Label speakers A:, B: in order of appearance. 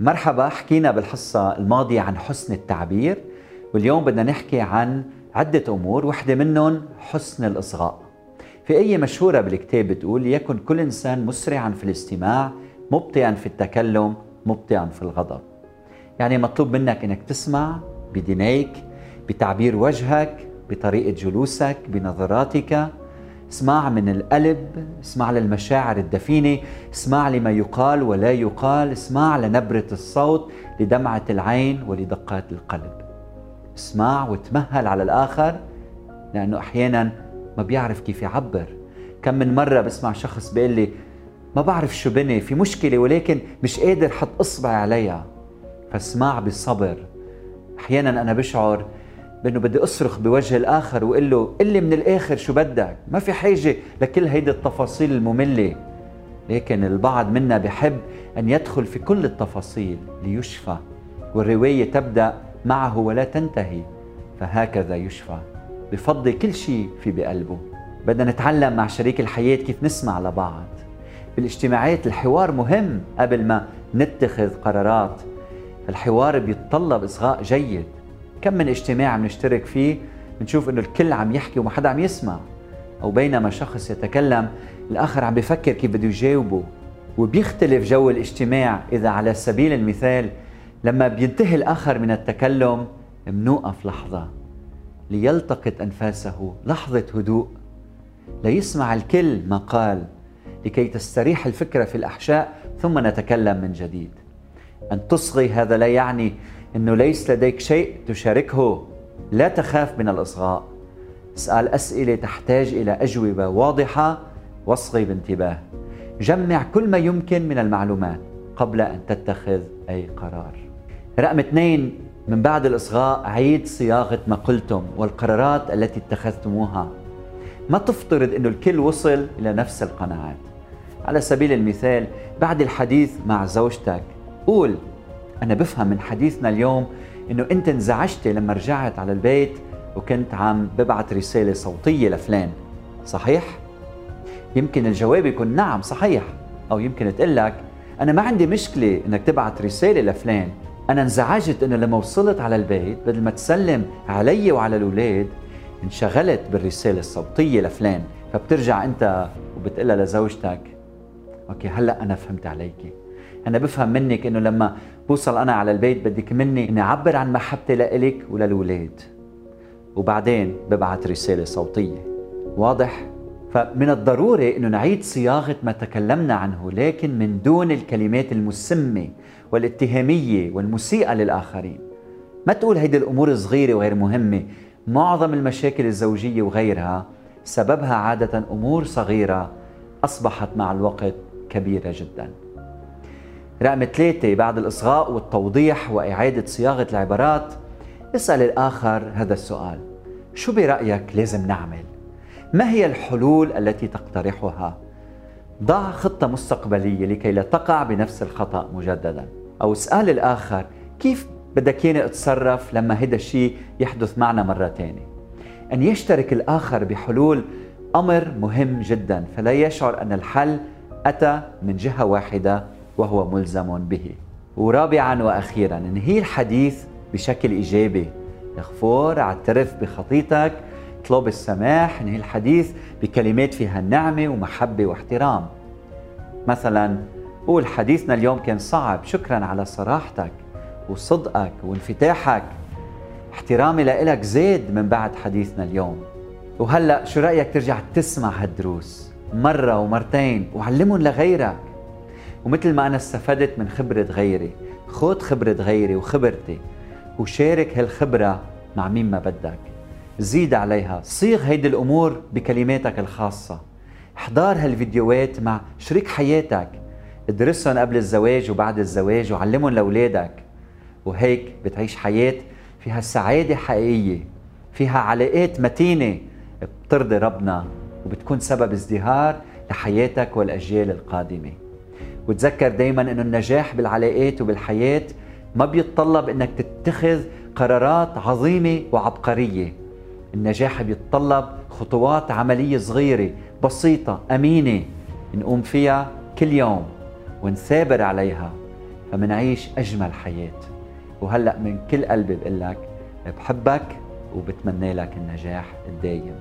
A: مرحبا حكينا بالحصة الماضية عن حسن التعبير واليوم بدنا نحكي عن عدة أمور وحدة منهم حسن الإصغاء. في أي مشهورة بالكتاب بتقول ليكن كل إنسان مسرعا في الاستماع مبطئا في التكلم مبطئا في الغضب. يعني مطلوب منك أنك تسمع بدنيك بتعبير وجهك بطريقة جلوسك بنظراتك اسمع من القلب اسمع للمشاعر الدفينة اسمع لما يقال ولا يقال اسمع لنبرة الصوت لدمعة العين ولدقات القلب. اسمع وتمهل على الآخر لأنه أحيانا ما بيعرف كيف يعبر. كم من مرة بسمع شخص بيقول لي ما بعرف شو بني في مشكلة ولكن مش قادر حط إصبعي عليها. فاسمع بصبر. أحيانا أنا بشعر بأنه بدي أصرخ بوجه الآخر وأقول له قل لي من الآخر شو بدك؟ ما في حاجة لكل هيدي التفاصيل المملة. لكن البعض منا بحب أن يدخل في كل التفاصيل ليشفى والرواية تبدأ معه ولا تنتهي فهكذا يشفى. بفضي كل شيء في بقلبه. بدنا نتعلم مع شريك الحياة كيف نسمع لبعض. بالاجتماعات الحوار مهم قبل ما نتخذ قرارات. الحوار بيتطلب إصغاء جيد. كم من اجتماع بنشترك فيه بنشوف إنه الكل عم يحكي وما حدا عم يسمع. أو بينما شخص يتكلم الآخر عم بفكر كيف بده يجاوبه. وبيختلف جو الاجتماع إذا على سبيل المثال لما بينتهي الآخر من التكلم منوقف لحظة ليلتقط أنفاسه. لحظة هدوء. ليسمع الكل ما قال لكي تستريح الفكرة في الأحشاء ثم نتكلم من جديد. أن تصغي هذا لا يعني إنه ليس لديك شيء تشاركه. لا تخاف من الإصغاء. اسأل أسئلة تحتاج إلى أجوبة واضحة واصغي بانتباه. جمع كل ما يمكن من المعلومات قبل أن تتخذ أي قرار. رقم اثنين من بعد الإصغاء عيد صياغة ما قلتم والقرارات التي اتخذتموها. ما تفترض إنه الكل وصل إلى نفس القناعات. على سبيل المثال بعد الحديث مع زوجتك قول أنا بفهم من حديثنا اليوم إنه أنت انزعجت لما رجعت على البيت وكنت عم ببعت رسالة صوتية لفلان. صحيح؟ يمكن الجواب يكون نعم صحيح. أو يمكن تقول لك أنا ما عندي مشكلة إنك تبعت رسالة لفلان. أنا انزعجت إنه لما وصلت على البيت بدل ما تسلم علي وعلى الأولاد انشغلت بالرسالة الصوتية لفلان. فبترجع أنت وبتقلها لزوجتك أوكي هلأ أنا فهمت عليكي أنا بفهم منك إنه لما بوصل أنا على البيت بدك مني إني أعبر عن محبتي لإلك وللولاد وبعدين ببعث رسالة صوتية واضح؟ فمن الضروري إنه نعيد صياغة ما تكلمنا عنه لكن من دون الكلمات المسمة والاتهامية والمسيئة للآخرين. ما تقول هيدي الأمور صغيرة وغير مهمة، معظم المشاكل الزوجية وغيرها سببها عادة أمور صغيرة أصبحت مع الوقت كبيرة جدا. رقم ثلاثة بعد الإصغاء والتوضيح وإعادة صياغة العبارات اسأل الآخر هذا السؤال شو برأيك لازم نعمل؟ ما هي الحلول التي تقترحها؟ ضع خطة مستقبلية لكي لا تقع بنفس الخطأ مجددا أو اسأل الآخر كيف بدك ياني أتصرف لما هذا الشيء يحدث معنا مرة تانية أن يشترك الآخر بحلول أمر مهم جدا فلا يشعر أن الحل أتى من جهة واحدة وهو ملزم به. ورابعا وأخيرا انهي الحديث بشكل إيجابي؟ اغفر اعترف بخطيتك اطلب السماح. انهي الحديث بكلمات فيها نعمه ومحبة واحترام؟ مثلا قول حديثنا اليوم كان صعب. شكرا على صراحتك وصدقك وانفتاحك. احترامي لك زاد من بعد حديثنا اليوم. وهلأ شو رأيك ترجع تسمع هالدروس مرة ومرتين؟ وعلمهم لغيرك. ومثل ما أنا استفدت من خبرة غيري خذ خبرة غيري وخبرتي وشارك هالخبرة مع مين ما بدك. زيد عليها صيغ هيدي الأمور بكلماتك الخاصة. احضر هالفيديوهات مع شريك حياتك. ادرسهم قبل الزواج وبعد الزواج وعلمهم لأولادك. وهيك بتعيش حياة فيها سعادة حقيقية فيها علاقات متينة بترضي ربنا وبتكون سبب ازدهار لحياتك والأجيال القادمة. وتذكر دايما إنه النجاح بالعلاقات وبالحياة ما بيتطلب إنك تتخذ قرارات عظيمة وعبقرية. النجاح بيتطلب خطوات عملية صغيرة بسيطة أمينة نقوم فيها كل يوم ونثابر عليها فمنعيش أجمل حياة. وهلأ من كل قلبي بقول لك بحبك وبتمنى لك النجاح الدايم.